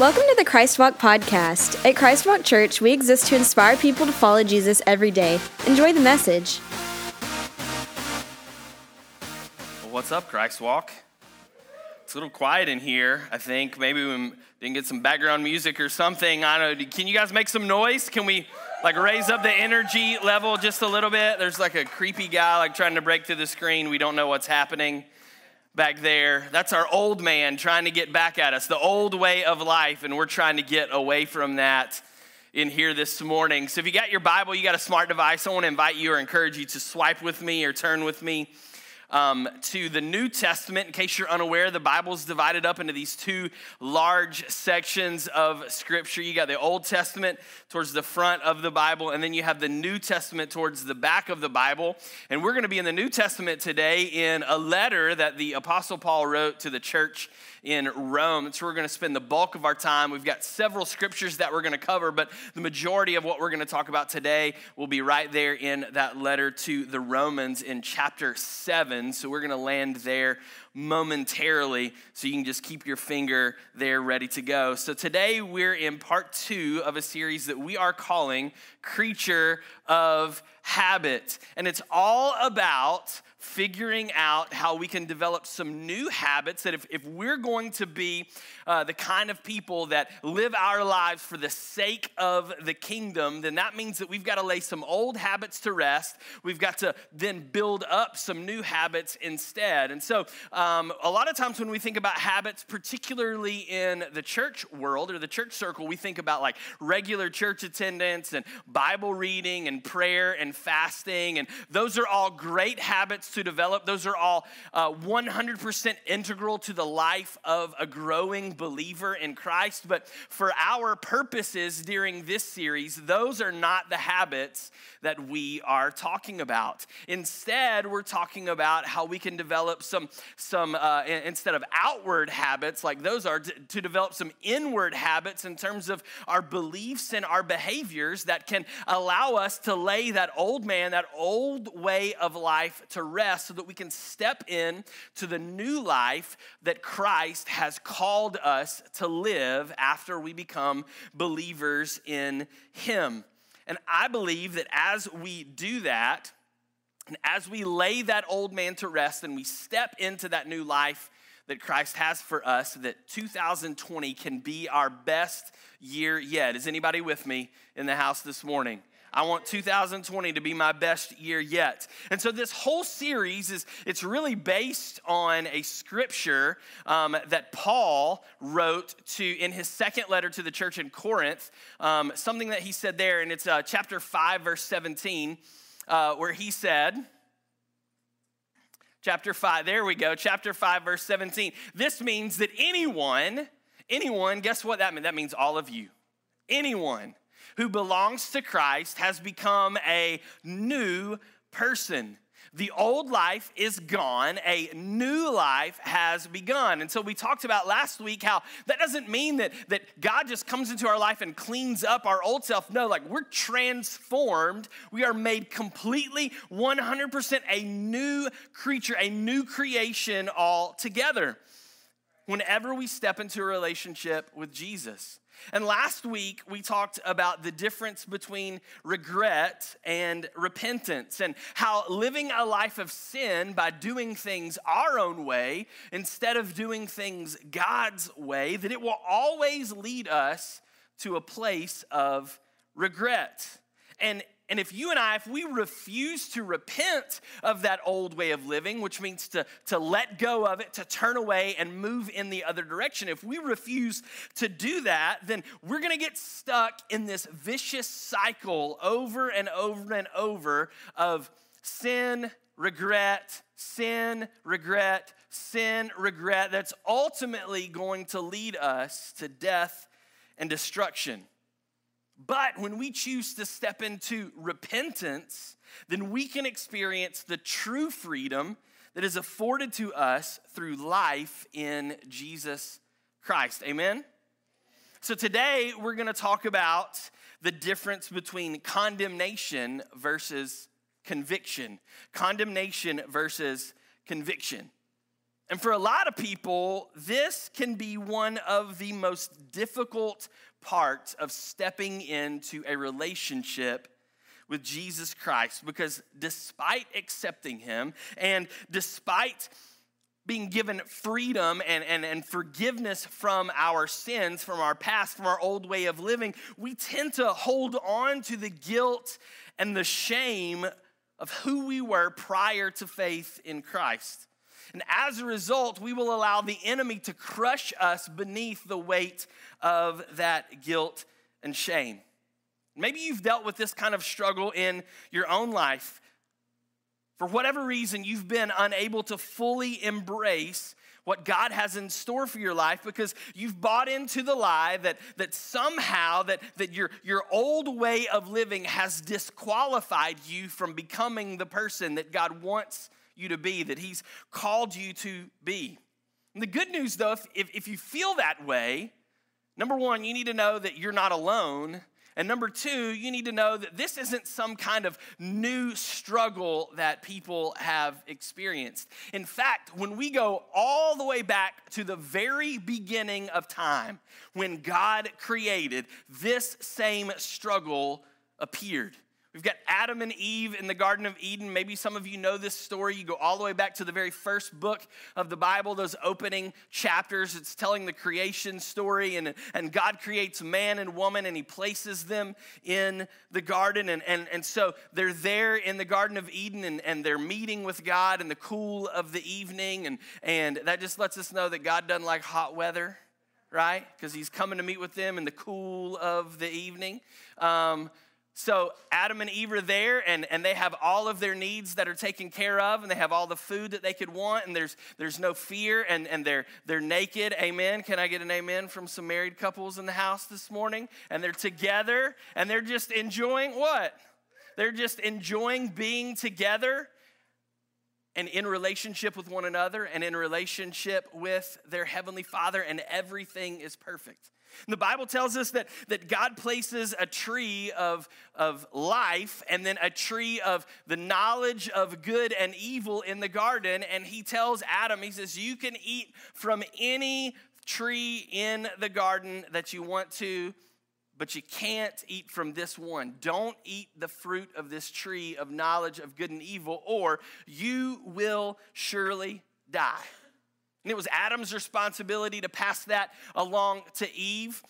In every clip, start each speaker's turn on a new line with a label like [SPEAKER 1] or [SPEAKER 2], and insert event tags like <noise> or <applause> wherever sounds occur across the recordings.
[SPEAKER 1] Welcome to the Christ Walk podcast. At Christ Walk Church, we exist to inspire people to follow Jesus every day. Enjoy the message.
[SPEAKER 2] Well, what's up, Christ Walk? It's a little quiet in here, I think. Maybe we didn't get some background music or something. I don't know. Can you guys make some noise? Can we like raise up the energy level just a little bit? There's like a creepy guy like trying to break through the screen. We don't know what's happening back there. That's our old man trying to get back at us, the old way of life, and we're trying to get away from that in here this morning. So if you got your Bible, you got a smart device, I want to invite you or encourage you to swipe with me or turn with me um, to the New Testament. In case you're unaware, the Bible is divided up into these two large sections of Scripture. You got the Old Testament towards the front of the Bible, and then you have the New Testament towards the back of the Bible. And we're going to be in the New Testament today in a letter that the Apostle Paul wrote to the church in Rome. That's where we're going to spend the bulk of our time. We've got several scriptures that we're going to cover, but the majority of what we're going to talk about today will be right there in that letter to the Romans in chapter 7. So we're going to land there momentarily so you can just keep your finger there ready to go. So today we're in part two of a series that we are calling Creature of Habit. And it's all about figuring out how we can develop some new habits that if, if we're going to be uh, the kind of people that live our lives for the sake of the kingdom, then that means that we've got to lay some old habits to rest. We've got to then build up some new habits instead. And so, um, a lot of times when we think about habits, particularly in the church world or the church circle, we think about like regular church attendance and Bible reading and prayer and fasting. And those are all great habits to develop. Those are all uh, 100% integral to the life of a growing believer in Christ. But for our purposes during this series, those are not the habits that we are talking about. Instead, we're talking about how we can develop some, some uh, instead of outward habits like those are, to, to develop some inward habits in terms of our beliefs and our behaviors that can allow us to lay that old man, that old way of life to rest so that we can step in to the new life that Christ has called us to live after we become believers in Him. And I believe that as we do that, and as we lay that old man to rest and we step into that new life that Christ has for us, that 2020 can be our best year yet. Is anybody with me in the house this morning? I want 2020 to be my best year yet. And so this whole series is it's really based on a scripture um, that Paul wrote to in his second letter to the church in Corinth. Um, something that he said there, and it's uh, chapter five, verse 17, uh, where he said. Chapter 5, there we go. Chapter 5, verse 17. This means that anyone, anyone, guess what that means? That means all of you. Anyone who belongs to Christ has become a new person. The old life is gone, a new life has begun. And so we talked about last week how that doesn't mean that, that God just comes into our life and cleans up our old self. No, like we're transformed. We are made completely 100% a new creature, a new creation altogether whenever we step into a relationship with Jesus. And last week, we talked about the difference between regret and repentance and how living a life of sin by doing things our own way instead of doing things God's way, that it will always lead us to a place of regret. And and if you and I, if we refuse to repent of that old way of living, which means to, to let go of it, to turn away and move in the other direction, if we refuse to do that, then we're gonna get stuck in this vicious cycle over and over and over of sin, regret, sin, regret, sin, regret, that's ultimately going to lead us to death and destruction. But when we choose to step into repentance, then we can experience the true freedom that is afforded to us through life in Jesus Christ. Amen? So today we're going to talk about the difference between condemnation versus conviction. Condemnation versus conviction. And for a lot of people, this can be one of the most difficult parts of stepping into a relationship with Jesus Christ because despite accepting Him and despite being given freedom and, and, and forgiveness from our sins, from our past, from our old way of living, we tend to hold on to the guilt and the shame of who we were prior to faith in Christ. And as a result, we will allow the enemy to crush us beneath the weight of that guilt and shame. Maybe you've dealt with this kind of struggle in your own life. For whatever reason, you've been unable to fully embrace what God has in store for your life because you've bought into the lie that, that somehow that, that your, your old way of living has disqualified you from becoming the person that God wants you to be, that He's called you to be. And the good news, though, if, if, if you feel that way, number one, you need to know that you're not alone. And number two, you need to know that this isn't some kind of new struggle that people have experienced. In fact, when we go all the way back to the very beginning of time, when God created, this same struggle appeared. We've got Adam and Eve in the Garden of Eden. Maybe some of you know this story. You go all the way back to the very first book of the Bible, those opening chapters. It's telling the creation story, and, and God creates man and woman, and He places them in the garden. And, and, and so they're there in the Garden of Eden, and, and they're meeting with God in the cool of the evening. And, and that just lets us know that God doesn't like hot weather right? Because he's coming to meet with them in the cool of the evening. Um, so Adam and Eve are there and, and they have all of their needs that are taken care of and they have all the food that they could want and there's there's no fear and, and they're they're naked. Amen. Can I get an amen from some married couples in the house this morning? And they're together and they're just enjoying what? They're just enjoying being together and in relationship with one another and in relationship with their heavenly father and everything is perfect. And the Bible tells us that, that God places a tree of, of life and then a tree of the knowledge of good and evil in the garden. And he tells Adam, he says, You can eat from any tree in the garden that you want to, but you can't eat from this one. Don't eat the fruit of this tree of knowledge of good and evil, or you will surely die. And it was Adam's responsibility to pass that along to Eve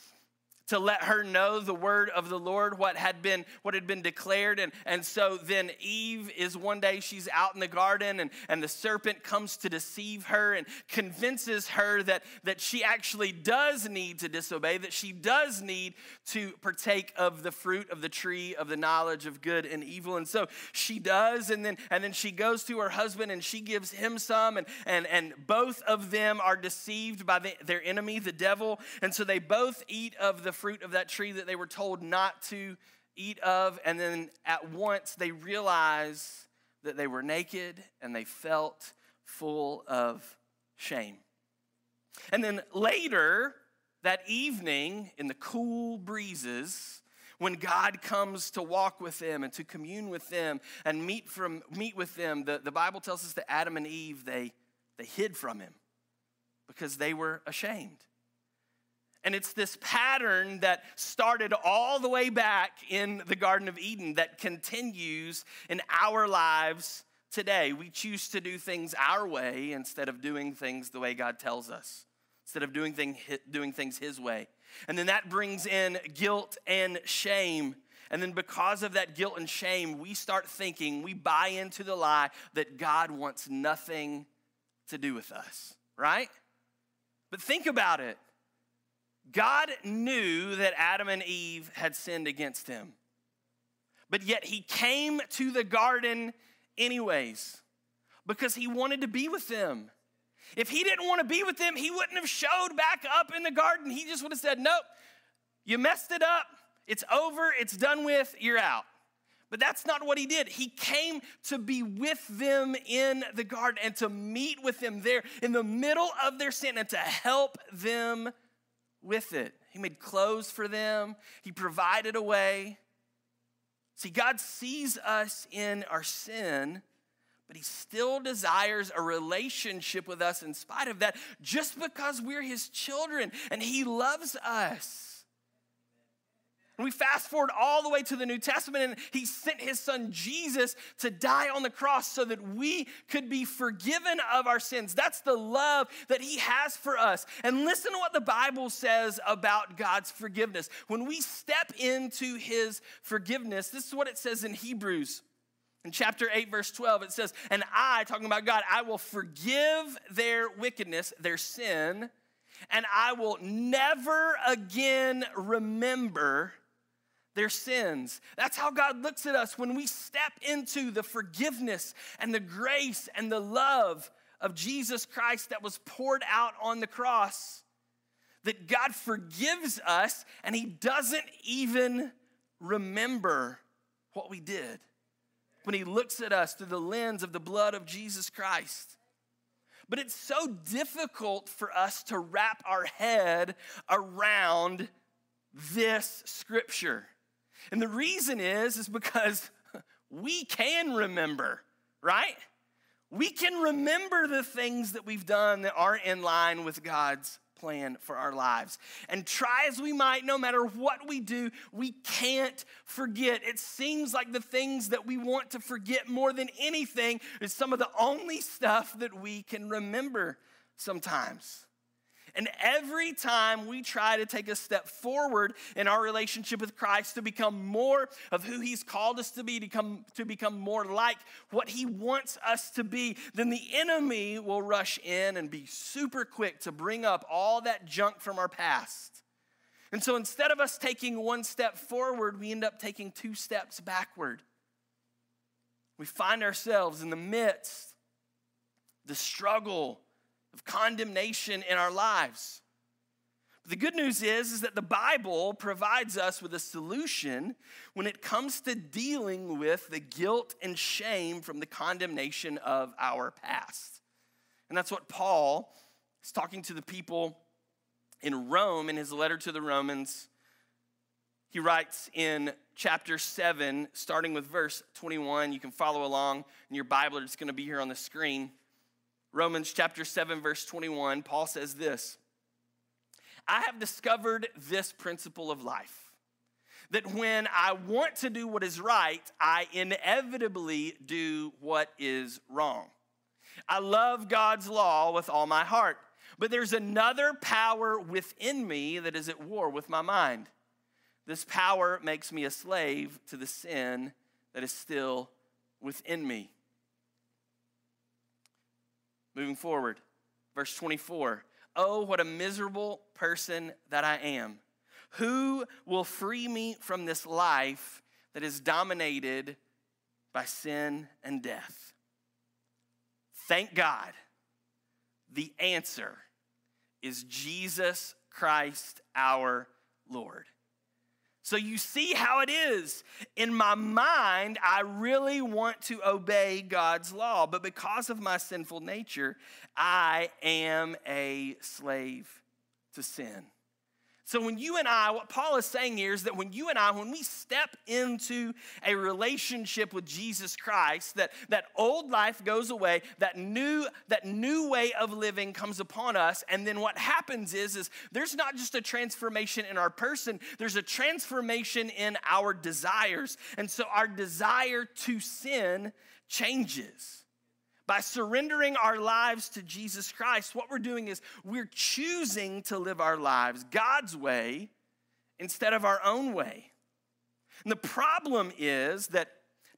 [SPEAKER 2] to let her know the word of the Lord, what had been what had been declared. And, and so then Eve is one day she's out in the garden and, and the serpent comes to deceive her and convinces her that, that she actually does need to disobey, that she does need to partake of the fruit of the tree of the knowledge of good and evil. And so she does, and then and then she goes to her husband and she gives him some, and and, and both of them are deceived by the, their enemy, the devil. And so they both eat of the fruit of that tree that they were told not to eat of. And then at once they realized that they were naked and they felt full of shame. And then later that evening, in the cool breezes, when God comes to walk with them and to commune with them and meet, from, meet with them, the, the Bible tells us that Adam and Eve, they, they hid from him because they were ashamed. And it's this pattern that started all the way back in the Garden of Eden that continues in our lives today. We choose to do things our way instead of doing things the way God tells us, instead of doing, thing, doing things His way. And then that brings in guilt and shame. And then, because of that guilt and shame, we start thinking, we buy into the lie that God wants nothing to do with us, right? But think about it. God knew that Adam and Eve had sinned against him, but yet he came to the garden anyways because he wanted to be with them. If he didn't want to be with them, he wouldn't have showed back up in the garden. He just would have said, Nope, you messed it up. It's over. It's done with. You're out. But that's not what he did. He came to be with them in the garden and to meet with them there in the middle of their sin and to help them with it. He made clothes for them, He provided a way. See, God sees us in our sin, but he still desires a relationship with us in spite of that, just because we're his children and he loves us. And we fast forward all the way to the New Testament, and he sent his son Jesus to die on the cross so that we could be forgiven of our sins. That's the love that he has for us. And listen to what the Bible says about God's forgiveness. When we step into his forgiveness, this is what it says in Hebrews. In chapter 8, verse 12, it says, And I, talking about God, I will forgive their wickedness, their sin, and I will never again remember their sins. That's how God looks at us when we step into the forgiveness and the grace and the love of Jesus Christ that was poured out on the cross. That God forgives us and He doesn't even remember what we did when He looks at us through the lens of the blood of Jesus Christ. But it's so difficult for us to wrap our head around this scripture. And the reason is is because <laughs> we can remember, right? We can remember the things that we've done that aren't in line with God's plan for our lives. And try as we might, no matter what we do, we can't forget. It seems like the things that we want to forget more than anything is some of the only stuff that we can remember sometimes. And every time we try to take a step forward in our relationship with Christ to become more of who He's called us to be, to, come, to become more like what He wants us to be, then the enemy will rush in and be super quick to bring up all that junk from our past. And so instead of us taking one step forward, we end up taking two steps backward. We find ourselves in the midst, the struggle, of condemnation in our lives. But the good news is, is that the Bible provides us with a solution when it comes to dealing with the guilt and shame from the condemnation of our past. And that's what Paul is talking to the people in Rome in his letter to the Romans. He writes in chapter 7, starting with verse 21. You can follow along in your Bible, it's going to be here on the screen. Romans chapter 7, verse 21, Paul says this I have discovered this principle of life that when I want to do what is right, I inevitably do what is wrong. I love God's law with all my heart, but there's another power within me that is at war with my mind. This power makes me a slave to the sin that is still within me. Moving forward, verse 24. Oh, what a miserable person that I am. Who will free me from this life that is dominated by sin and death? Thank God, the answer is Jesus Christ our Lord. So you see how it is. In my mind, I really want to obey God's law, but because of my sinful nature, I am a slave to sin. So, when you and I, what Paul is saying here is that when you and I, when we step into a relationship with Jesus Christ, that, that old life goes away, that new, that new way of living comes upon us, and then what happens is, is there's not just a transformation in our person, there's a transformation in our desires. And so our desire to sin changes by surrendering our lives to Jesus Christ, what we're doing is we're choosing to live our lives God's way instead of our own way. And the problem is that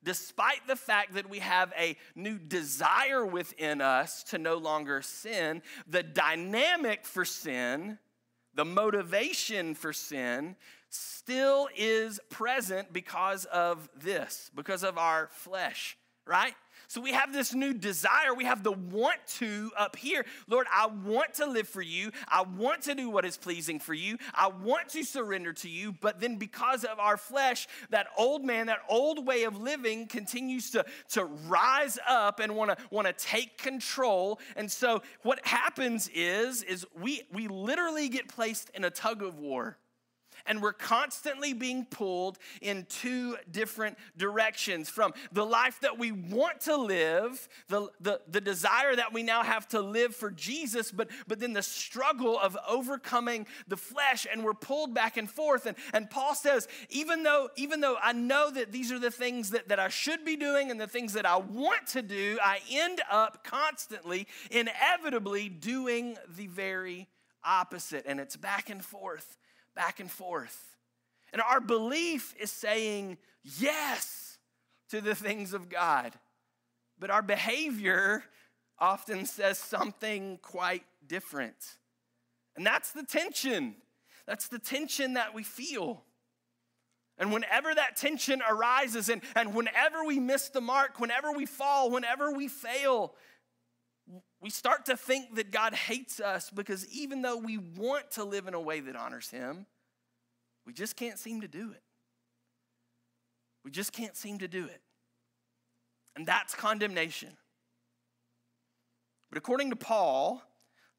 [SPEAKER 2] despite the fact that we have a new desire within us to no longer sin, the dynamic for sin, the motivation for sin, still is present because of this, because of our flesh, right? So we have this new desire. We have the want to up here. Lord, I want to live for you. I want to do what is pleasing for you. I want to surrender to you. But then because of our flesh, that old man, that old way of living continues to, to rise up and want to want to take control. And so what happens is, is we, we literally get placed in a tug of war And we're constantly being pulled in two different directions from the life that we want to live, the, the, the desire that we now have to live for Jesus, but, but then the struggle of overcoming the flesh, and we're pulled back and forth. And, and Paul says, even though, even though I know that these are the things that, that I should be doing and the things that I want to do, I end up constantly, inevitably doing the very opposite. And it's back and forth back and forth. And our belief is saying yes to the things of God. But our behavior often says something quite different. And that's the tension. That's the tension that we feel. And whenever that tension arises, and, and whenever we miss the mark, whenever we fall, whenever we fail, we start to think that God hates us because even though we want to live in a way that honors Him, we just can't seem to do it. We just can't seem to do it. And that's condemnation. But according to Paul,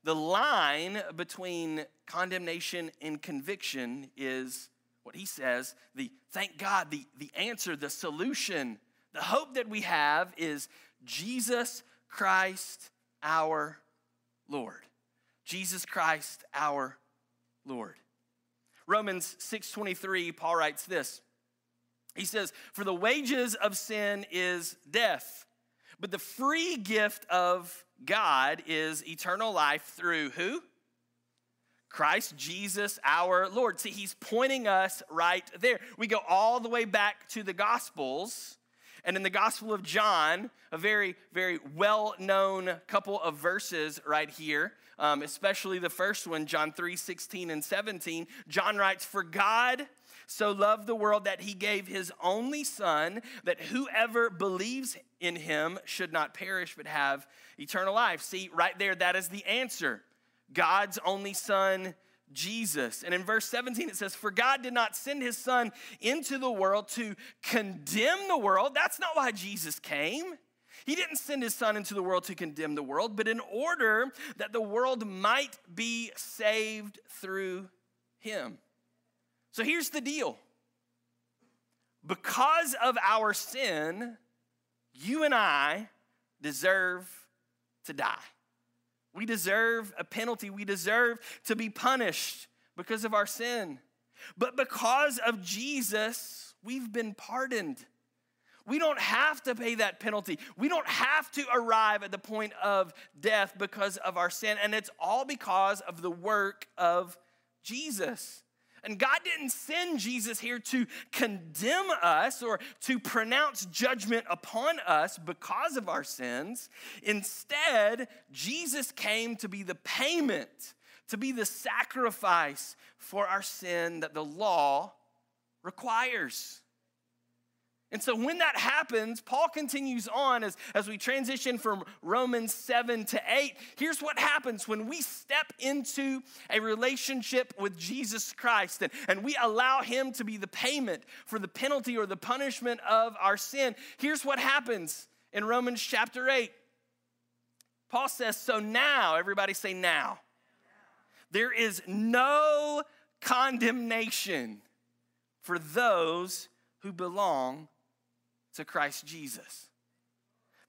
[SPEAKER 2] the line between condemnation and conviction is what he says the thank God, the, the answer, the solution, the hope that we have is Jesus Christ our Lord. Jesus Christ our Lord. Romans 6:23 Paul writes this. He says, "For the wages of sin is death, but the free gift of God is eternal life through who? Christ Jesus our Lord." See, he's pointing us right there. We go all the way back to the Gospels and in the Gospel of John, a very, very well known couple of verses right here, um, especially the first one, John 3 16 and 17, John writes, For God so loved the world that he gave his only Son, that whoever believes in him should not perish but have eternal life. See, right there, that is the answer. God's only Son Jesus. And in verse 17, it says, For God did not send his Son into the world to condemn the world. That's not why Jesus came. He didn't send his Son into the world to condemn the world, but in order that the world might be saved through him. So here's the deal because of our sin, you and I deserve to die. We deserve a penalty. We deserve to be punished because of our sin. But because of Jesus, we've been pardoned. We don't have to pay that penalty. We don't have to arrive at the point of death because of our sin. And it's all because of the work of Jesus. And God didn't send Jesus here to condemn us or to pronounce judgment upon us because of our sins. Instead, Jesus came to be the payment, to be the sacrifice for our sin that the law requires. And so when that happens, Paul continues on as, as we transition from Romans 7 to 8. Here's what happens when we step into a relationship with Jesus Christ and, and we allow him to be the payment for the penalty or the punishment of our sin. Here's what happens in Romans chapter 8. Paul says, So now, everybody say now. There is no condemnation for those who belong to Christ Jesus.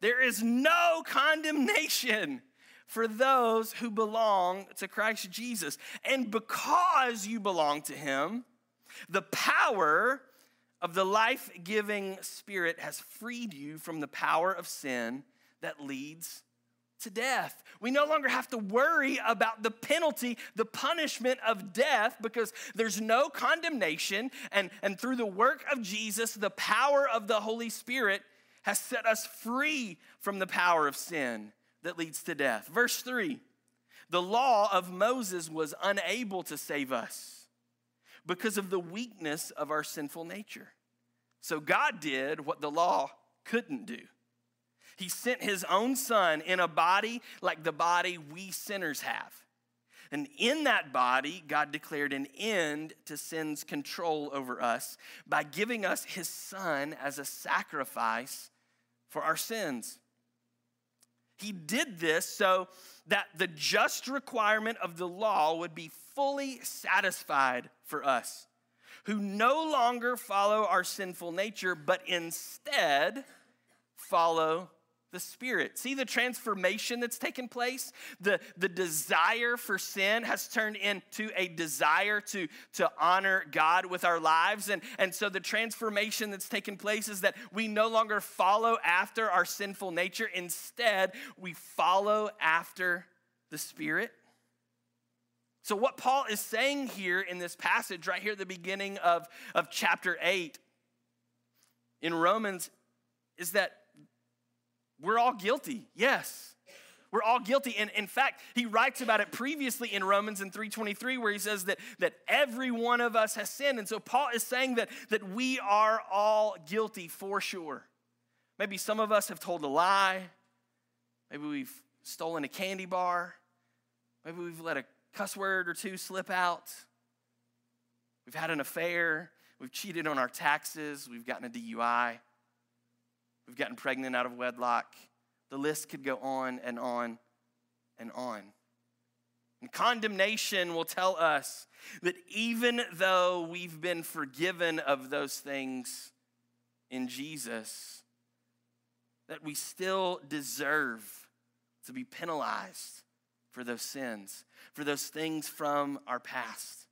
[SPEAKER 2] There is no condemnation for those who belong to Christ Jesus. And because you belong to Him, the power of the life giving Spirit has freed you from the power of sin that leads to death. We no longer have to worry about the penalty, the punishment of death, because there's no condemnation. And, and through the work of Jesus, the power of the Holy Spirit has set us free from the power of sin that leads to death. Verse 3 The law of Moses was unable to save us because of the weakness of our sinful nature. So God did what the law couldn't do. He sent his own son in a body like the body we sinners have. And in that body, God declared an end to sin's control over us by giving us his son as a sacrifice for our sins. He did this so that the just requirement of the law would be fully satisfied for us. who no longer follow our sinful nature, but instead follow the Spirit. See the transformation that's taken place? The, the desire for sin has turned into a desire to, to honor God with our lives. And, and so the transformation that's taken place is that we no longer follow after our sinful nature. Instead, we follow after the Spirit. So, what Paul is saying here in this passage, right here at the beginning of, of chapter 8 in Romans, is that we're all guilty, yes. We're all guilty. And in fact, he writes about it previously in Romans in 323, where he says that, that every one of us has sinned. And so Paul is saying that, that we are all guilty for sure. Maybe some of us have told a lie. Maybe we've stolen a candy bar. Maybe we've let a cuss word or two slip out. We've had an affair. We've cheated on our taxes. We've gotten a DUI. We've gotten pregnant out of wedlock. The list could go on and on and on. And condemnation will tell us that even though we've been forgiven of those things in Jesus, that we still deserve to be penalized for those sins, for those things from our past.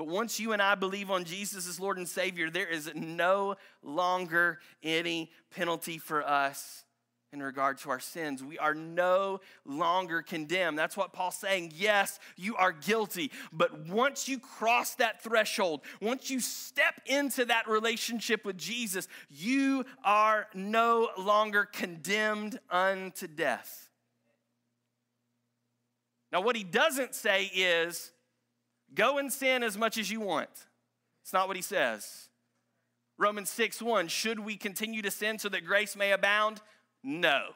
[SPEAKER 2] But once you and I believe on Jesus as Lord and Savior, there is no longer any penalty for us in regard to our sins. We are no longer condemned. That's what Paul's saying. Yes, you are guilty, but once you cross that threshold, once you step into that relationship with Jesus, you are no longer condemned unto death. Now, what he doesn't say is, Go and sin as much as you want. It's not what he says. Romans 6 1, should we continue to sin so that grace may abound? No.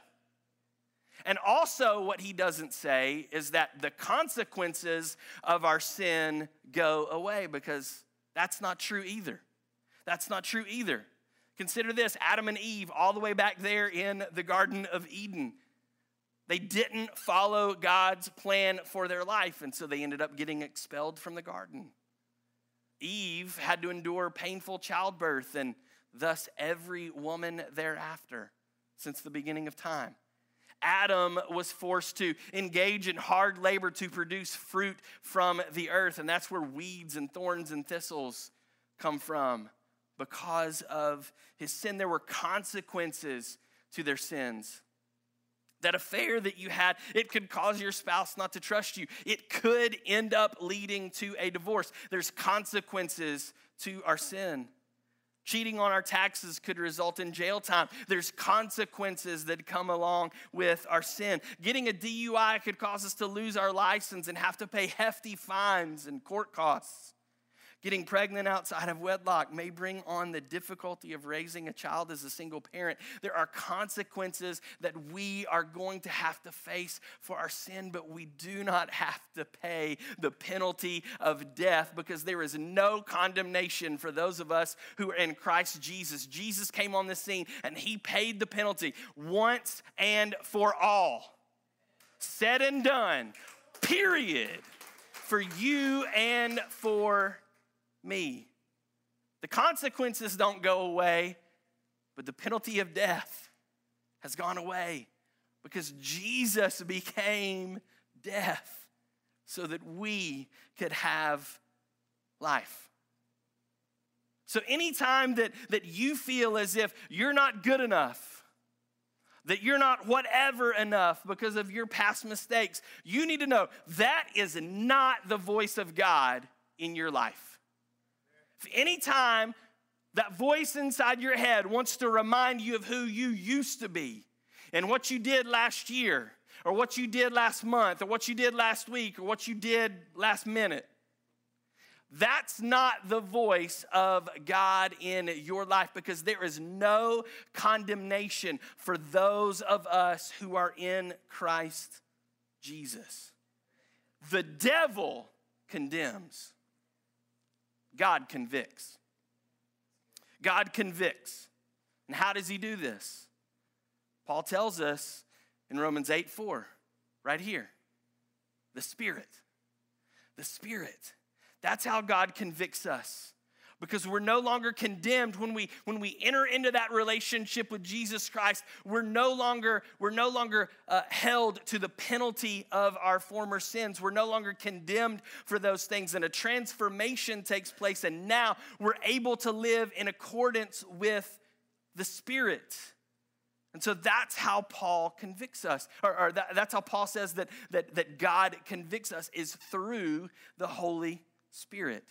[SPEAKER 2] And also, what he doesn't say is that the consequences of our sin go away because that's not true either. That's not true either. Consider this Adam and Eve, all the way back there in the Garden of Eden. They didn't follow God's plan for their life, and so they ended up getting expelled from the garden. Eve had to endure painful childbirth, and thus every woman thereafter since the beginning of time. Adam was forced to engage in hard labor to produce fruit from the earth, and that's where weeds and thorns and thistles come from because of his sin. There were consequences to their sins. That affair that you had, it could cause your spouse not to trust you. It could end up leading to a divorce. There's consequences to our sin. Cheating on our taxes could result in jail time. There's consequences that come along with our sin. Getting a DUI could cause us to lose our license and have to pay hefty fines and court costs. Getting pregnant outside of wedlock may bring on the difficulty of raising a child as a single parent. There are consequences that we are going to have to face for our sin, but we do not have to pay the penalty of death because there is no condemnation for those of us who are in Christ Jesus. Jesus came on the scene and he paid the penalty once and for all. Said and done, period, for you and for me. The consequences don't go away, but the penalty of death has gone away because Jesus became death so that we could have life. So, anytime that, that you feel as if you're not good enough, that you're not whatever enough because of your past mistakes, you need to know that is not the voice of God in your life. Anytime that voice inside your head wants to remind you of who you used to be and what you did last year or what you did last month or what you did last week or what you did last minute. That's not the voice of God in your life because there is no condemnation for those of us who are in Christ Jesus. The devil condemns. God convicts. God convicts. And how does he do this? Paul tells us in Romans 8 4, right here. The Spirit. The Spirit That's how God convicts us because we're no longer condemned when we when we enter into that relationship with jesus christ. We're no longer we're no longer uh, held to the penalty of our former sins. We're no longer condemned for those things. And a transformation takes place and now we're able to live in accordance with the spirit. And so that's how Paul convicts us, or, or that, that's how Paul says that, that, that God convicts us is through the Holy Spirit.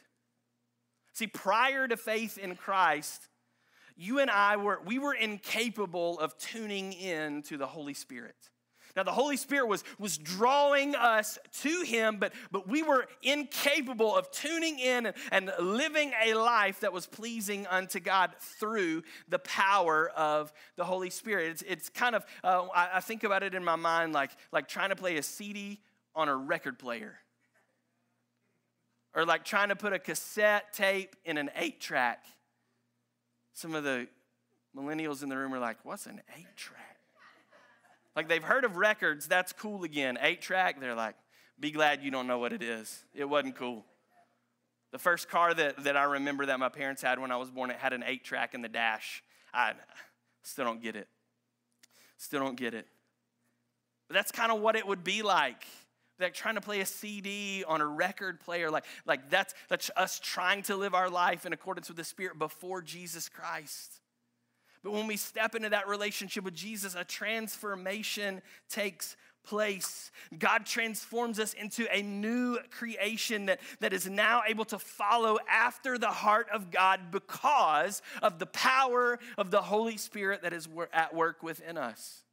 [SPEAKER 2] See, prior to faith in Christ, you and I were we were incapable of tuning in to the Holy Spirit. Now the Holy Spirit was, was drawing us to Him, but, but we were incapable of tuning in and, living a life that was pleasing unto God through the power of the Holy Spirit. It's, it's kind of, uh, I, I think about it in my mind like, like trying to play a CD on a record player or like trying to put a cassette tape in an eight track. Some of the millennials in the room are like, What's an eight track? Like they've heard of records, that's cool again. Eight track, they're like, Be glad you don't know what it is. It wasn't cool. The first car that, that I remember that my parents had when I was born, it had an eight track in the dash. I still don't get it. Still don't get it. But that's kind of what it would be like like trying to play a CD on a record player, like, like that's, that's us trying to live our life in accordance with the Spirit before Jesus Christ. But when we step into that relationship with Jesus, a transformation takes place. God transforms us into a new creation that, that is now able to follow after the heart of God because of the power of the Holy Spirit that is at work within us.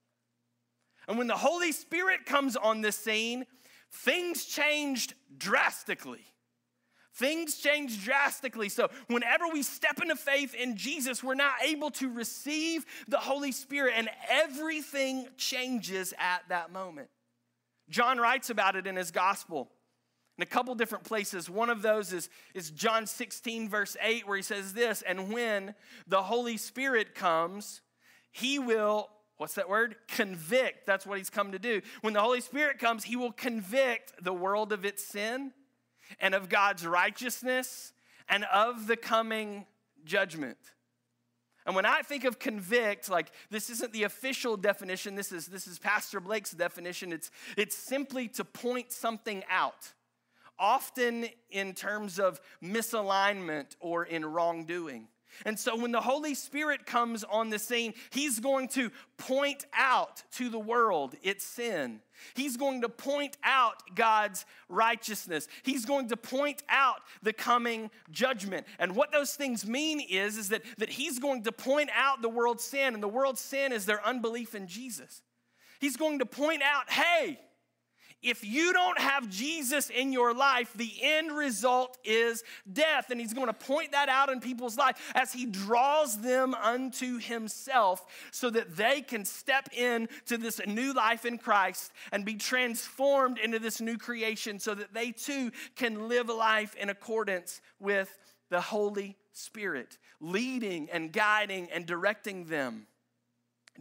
[SPEAKER 2] And when the Holy Spirit comes on the scene, things changed drastically. Things changed drastically. So, whenever we step into faith in Jesus, we're now able to receive the Holy Spirit, and everything changes at that moment. John writes about it in his gospel in a couple different places. One of those is, is John 16, verse 8, where he says this And when the Holy Spirit comes, he will what's that word? Convict. That's what he's come to do. When the Holy Spirit comes, he will convict the world of its sin and of God's righteousness and of the coming judgment. And when I think of convict, like this isn't the official definition, this is, this is Pastor Blake's definition. It's, it's simply to point something out, often in terms of misalignment or in wrongdoing. And so when the Holy Spirit comes on the scene, he's going to point out to the world its sin. He's going to point out God's righteousness. He's going to point out the coming judgment. And what those things mean is, is that, that he's going to point out the world's sin, and the world's sin is their unbelief in Jesus. He's going to point out, hey, if you don't have Jesus in your life, the end result is death. And he's going to point that out in people's life as he draws them unto himself so that they can step in to this new life in Christ and be transformed into this new creation so that they too can live a life in accordance with the Holy Spirit, leading and guiding and directing them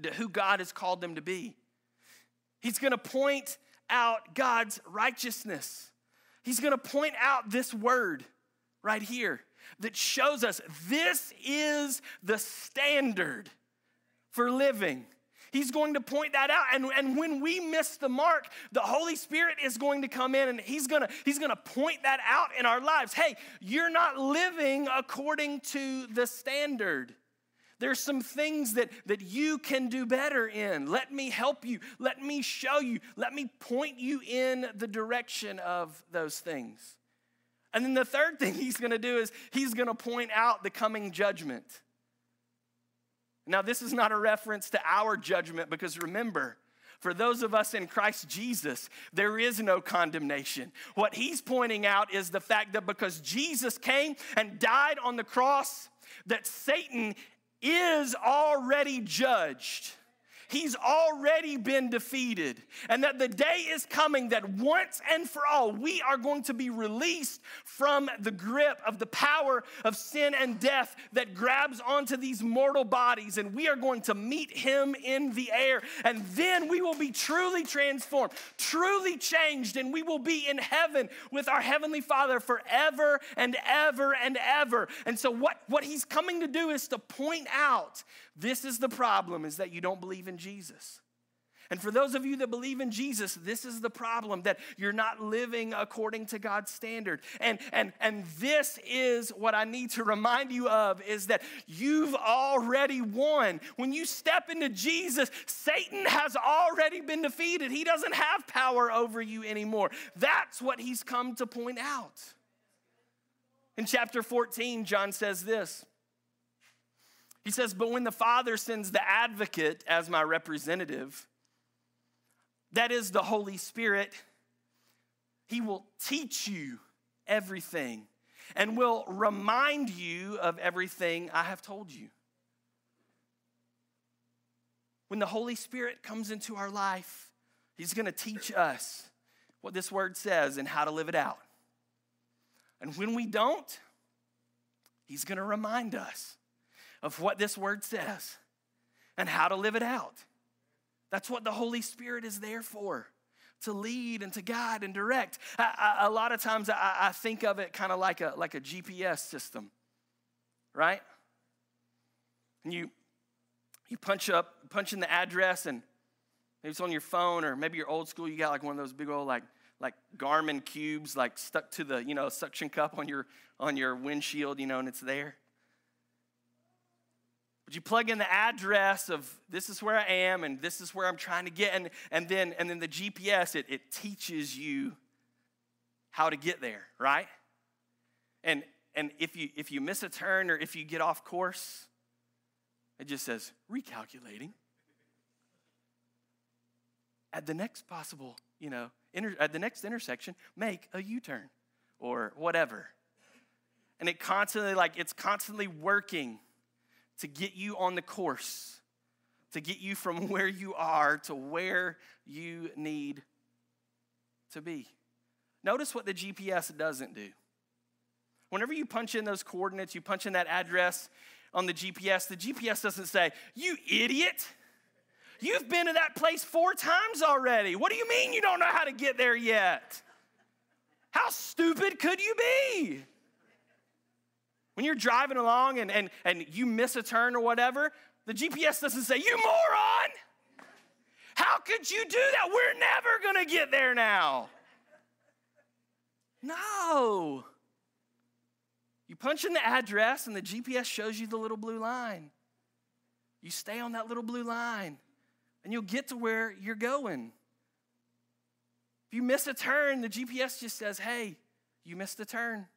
[SPEAKER 2] to who God has called them to be. He's going to point out God's righteousness. He's going to point out this word right here that shows us this is the standard for living. He's going to point that out. And, and when we miss the mark, the Holy Spirit is going to come in and he's to, he's to point that out in our lives. Hey, you're not living according to the standard. There's some things that, that you can do better in. Let me help you. Let me show you. Let me point you in the direction of those things. And then the third thing <laughs> he's going to do is he's going to point out the coming judgment. Now, this is not a reference to our judgment because remember, for those of us in Christ Jesus, there is no condemnation. What he's pointing out is the fact that because Jesus came and died on the cross, that Satan is already judged. He's already been defeated, and that the day is coming that once and for all we are going to be released from the grip of the power of sin and death that grabs onto these mortal bodies, and we are going to meet him in the air, and then we will be truly transformed, truly changed, and we will be in heaven with our Heavenly Father forever and ever and ever. And so, what, what he's coming to do is to point out this is the problem is that you don't believe in Jesus. And for those of you that believe in Jesus, this is the problem that you're not living according to God's standard. And, and, and this is what I need to remind you of is that you've already won. When you step into Jesus, Satan has already been defeated. He doesn't have power over you anymore. That's what he's come to point out. In chapter 14, John says this. He says, But when the Father sends the advocate as my representative, that is the Holy Spirit. He will teach you everything and will remind you of everything I have told you. When the Holy Spirit comes into our life, He's going to teach us what this word says and how to live it out. And when we don't, He's going to remind us of what this word says and how to live it out. That's what the Holy Spirit is there for to lead and to guide and direct. I, I, a lot of times I, I think of it kind of like a, like a GPS system, right? And you, you punch up, punch in the address, and maybe it's on your phone, or maybe you're old school, you got like one of those big old like like Garmin cubes, like stuck to the, you know, suction cup on your on your windshield, you know, and it's there. But you plug in the address of this is where I am and this is where I'm trying to get, and, and then and then the GPS, it, it teaches you how to get there, right? And and if you if you miss a turn or if you get off course, it just says recalculating. At the next possible, you know, inter, at the next intersection, make a U-turn or whatever. And it constantly like it's constantly working to get you on the course, to get you from <laughs> where you are to where you need to be. Notice what the GPS doesn't do. Whenever you punch in those coordinates, you punch in that address on the GPS, the GPS doesn't say, You idiot, you've been to that place four times already. What do you mean you don't know how to get there yet? How stupid could you be? When you're driving along and, and, and you miss a turn or whatever, the GPS doesn't say, You moron! How could you do that? We're never gonna get there now. No. You punch in the address and the GPS shows you the little blue line. You stay on that little blue line and you'll get to where you're going. If you miss a turn, the GPS just says, Hey, you missed a turn.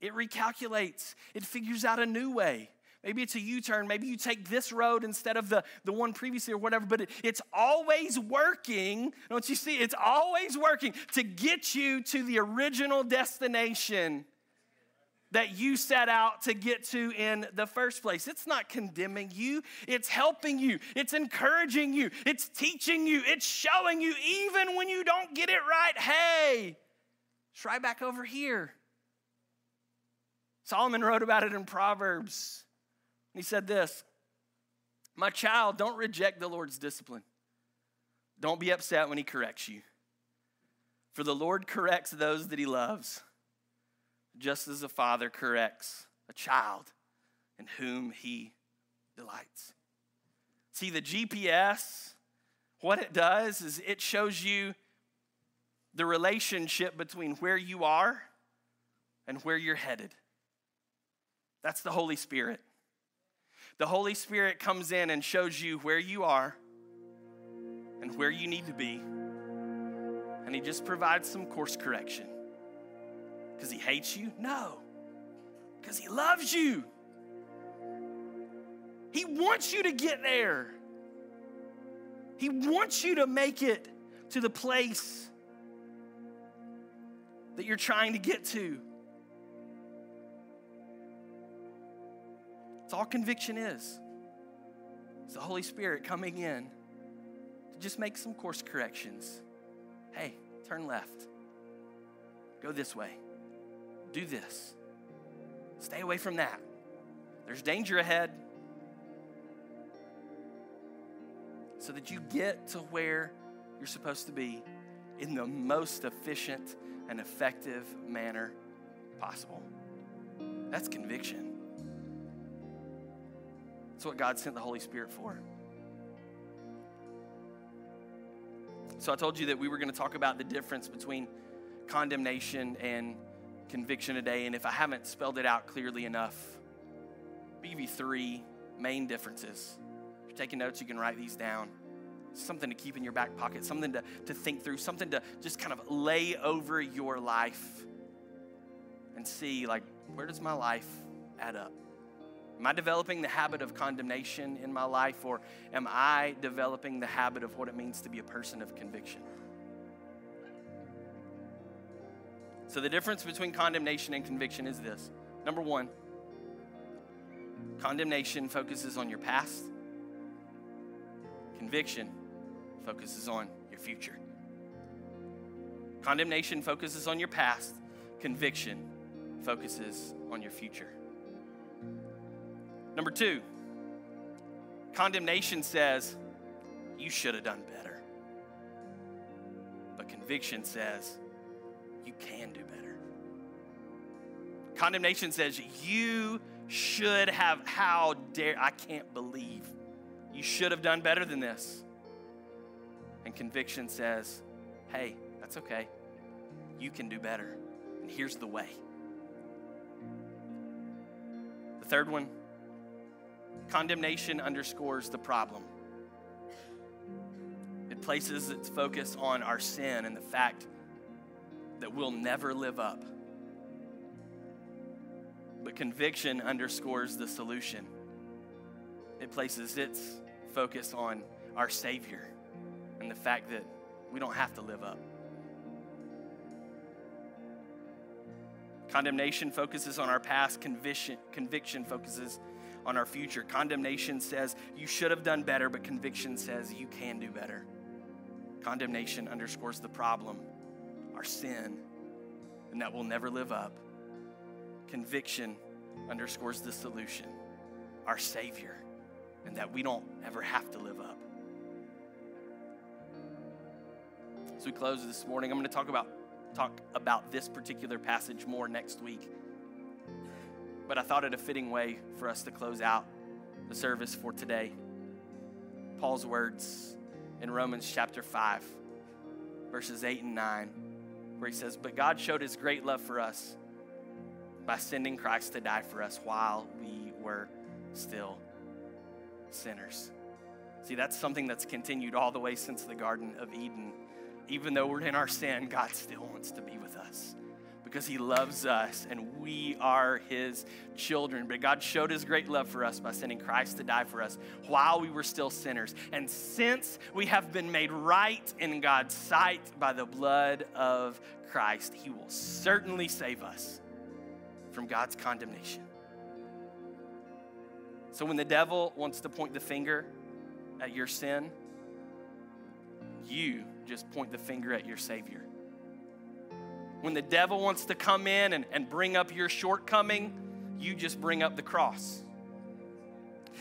[SPEAKER 2] It recalculates, it figures out a new way. Maybe it's a U turn. Maybe you take this road instead of the, the one previously or whatever, but it, it's always working. Don't you see? It's always working to get you to the original destination that you set out to get to in the first place. It's not condemning you, it's helping you, it's encouraging you, it's teaching you, it's showing you, even when you don't get it right, hey, try back over here. Solomon wrote about it in Proverbs. He said this My child, don't reject the Lord's discipline. Don't be upset when he corrects you. For the Lord corrects those that he loves, just as a father corrects a child in whom he delights. See, the GPS, what it does is it shows you the relationship between where you are and where you're headed. That's the Holy Spirit. The Holy Spirit comes in and shows you where you are and where you need to be. And He just provides some course correction. Because He hates you? No. Because He loves you. He wants you to get there. He wants you to make it to the place that you're trying to get to. It's all conviction is. It's the Holy Spirit coming in to just make some course corrections. Hey, turn left. Go this way. Do this. Stay away from that. There's danger ahead. So that you get to where you're supposed to be in the most efficient and effective manner possible. That's conviction. That's what God sent the Holy Spirit for. So I told you that we were going to talk about the difference between condemnation and conviction today. And if I haven't spelled it out clearly enough, I'll give you three main differences. If you're taking notes, you can write these down. Something to keep in your back pocket, something to, to think through, something to just kind of lay over your life and see, like, where does my life add up? Am I developing the habit of condemnation in my life, or am I developing the habit of what it means to be a person of conviction? So, the difference between condemnation and conviction is this number one, condemnation focuses on your past, conviction focuses on your future. Condemnation focuses on your past, conviction focuses on your future. Number two, condemnation says, you should have done better. But conviction says, you can do better. Condemnation says, you should have, how dare, I can't believe you should have done better than this. And conviction says, hey, that's okay. You can do better. And here's the way. The third one condemnation underscores the problem. It places its focus on our sin and the fact that we'll never live up. But conviction underscores the solution. It places its focus on our Savior and the fact that we don't have to live up. Condemnation focuses on our past, conviction, conviction focuses on our future. Condemnation says you should have done better, but conviction says you can do better. Condemnation underscores the problem, our sin, and that we'll never live up. Conviction underscores the solution, our Savior, and that we don't ever have to live up. As we close this morning, I'm going to talk about talk about this particular passage more next week. But I thought it a fitting way for us to close out the service for today. Paul's words in Romans chapter 5, verses 8 and 9, where he says, But God showed his great love for us by sending Christ to die for us while we were still sinners. See, that's something that's continued all the way since the Garden of Eden even though we're in our sin, God still wants to be with us because he loves us and we are his children. But God showed his great love for us by sending Christ to die for us while we were still sinners. And since we have been made right in God's sight by the blood of Christ, he will certainly save us from God's condemnation. So when the devil wants to point the finger at your sin, you just point the finger at your Savior. When the devil wants to come in and, and bring up your shortcoming, you just bring up the cross.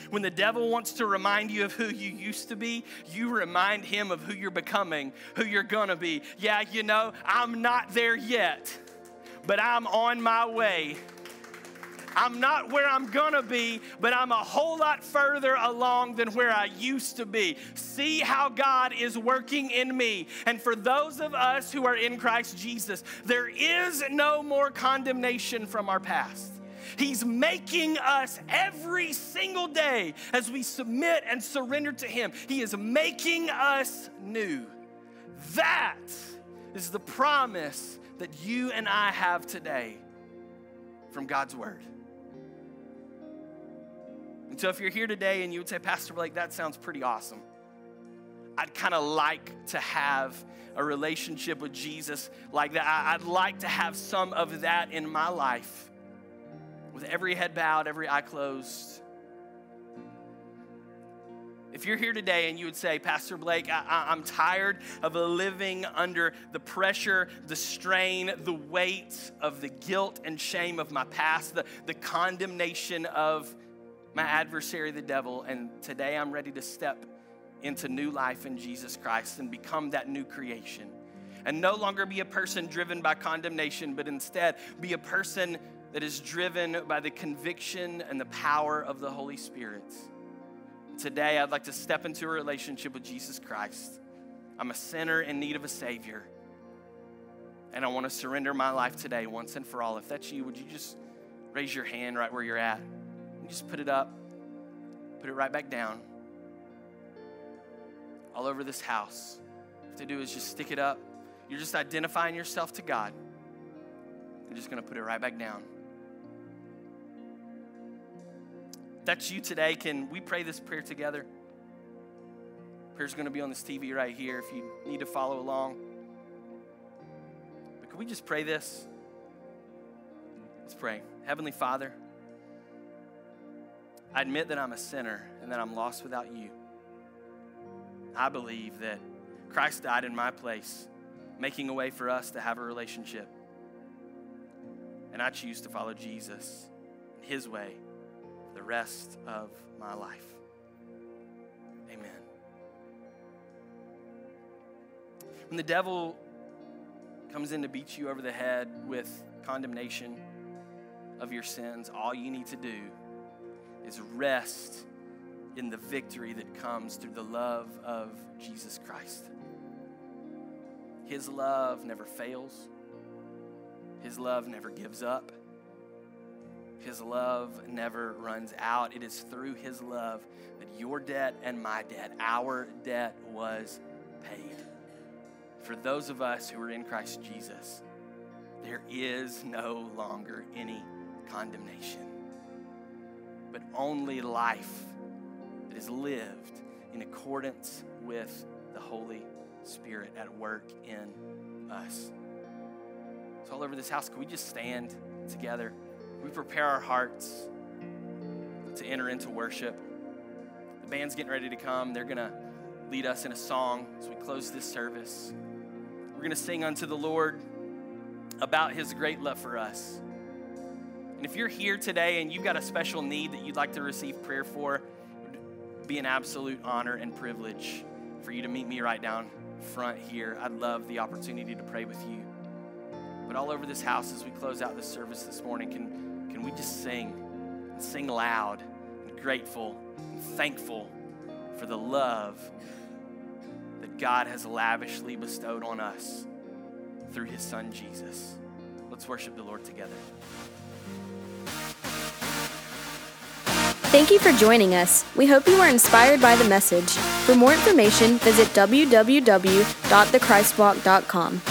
[SPEAKER 2] When the devil wants to remind you of who you used to be, you remind him of who you're becoming, who you're gonna be. Yeah, you know, I'm not there yet, but I'm on my way I'm not where I'm gonna be, but I'm a whole lot further along than where I used to be. See how God is working in me. And for those of us who are in Christ Jesus, there is no more condemnation from our past. He's making us every single day as we submit and surrender to Him. He is making us new. That is the promise that you and I have today from God's Word. And so if you're here today and you would say, Pastor Blake, that sounds pretty awesome. I'd kind of like to have a relationship with Jesus like that. I'd like to have some of that in my life. With every head bowed, every eye closed. If you're here today and you would say, Pastor Blake, I, am tired of living under the pressure, the strain, the weight of the guilt and shame of my past, the, the condemnation of my adversary, the devil, and today I'm ready to step into new life in Jesus Christ and become that new creation. And no longer be a person driven by condemnation, but instead be a person that is driven by the conviction and the power of the Holy Spirit. Today, I'd like to step into a relationship with Jesus Christ. I'm a sinner in need of a Savior. And I want to surrender my life today once and for all. If that's you, would you just raise your hand right where you're at? And just put it up, put it right back down. All over this house. What to do is just stick it up. You're just identifying yourself to God. You're just going to put it right back down. that's you today, can we pray this prayer together? Prayer's going to be on this TV right here if you need to follow along. But can we just pray this? Let's pray. Heavenly Father, I admit that I'm a sinner and that I'm lost without you. I believe that Christ died in my place, making a way for us to have a relationship. And I choose to follow Jesus, in his way the rest of my life. Amen. When the devil comes in to beat you over the head with condemnation of your sins, all you need to do is rest in the victory that comes through the love of Jesus Christ. His love never fails, His love never gives up. His love never runs out. It is through His love that your debt and my debt, our debt, was paid. For those of us who are in Christ Jesus, there is no longer any condemnation, but only life that is lived in accordance with the Holy Spirit at work in us. So, all over this house, can we just stand together? we prepare our hearts to enter into worship. The band's getting ready to come. They're going to lead us in a song as we close this service. We're going to sing unto the Lord about his great love for us. And if you're here today and you've got a special need that you'd like to receive prayer for, it would be an absolute honor and privilege for you to meet me right down front here. I'd love the opportunity to pray with you. But all over this house, as we close out this service this morning, can can we just sing and sing loud and grateful and thankful for the love that God has lavishly bestowed on us through his son Jesus? Let's worship the Lord together.
[SPEAKER 1] Thank you for joining us. We hope you were inspired by the message. For more information, visit www.thechristwalk.com.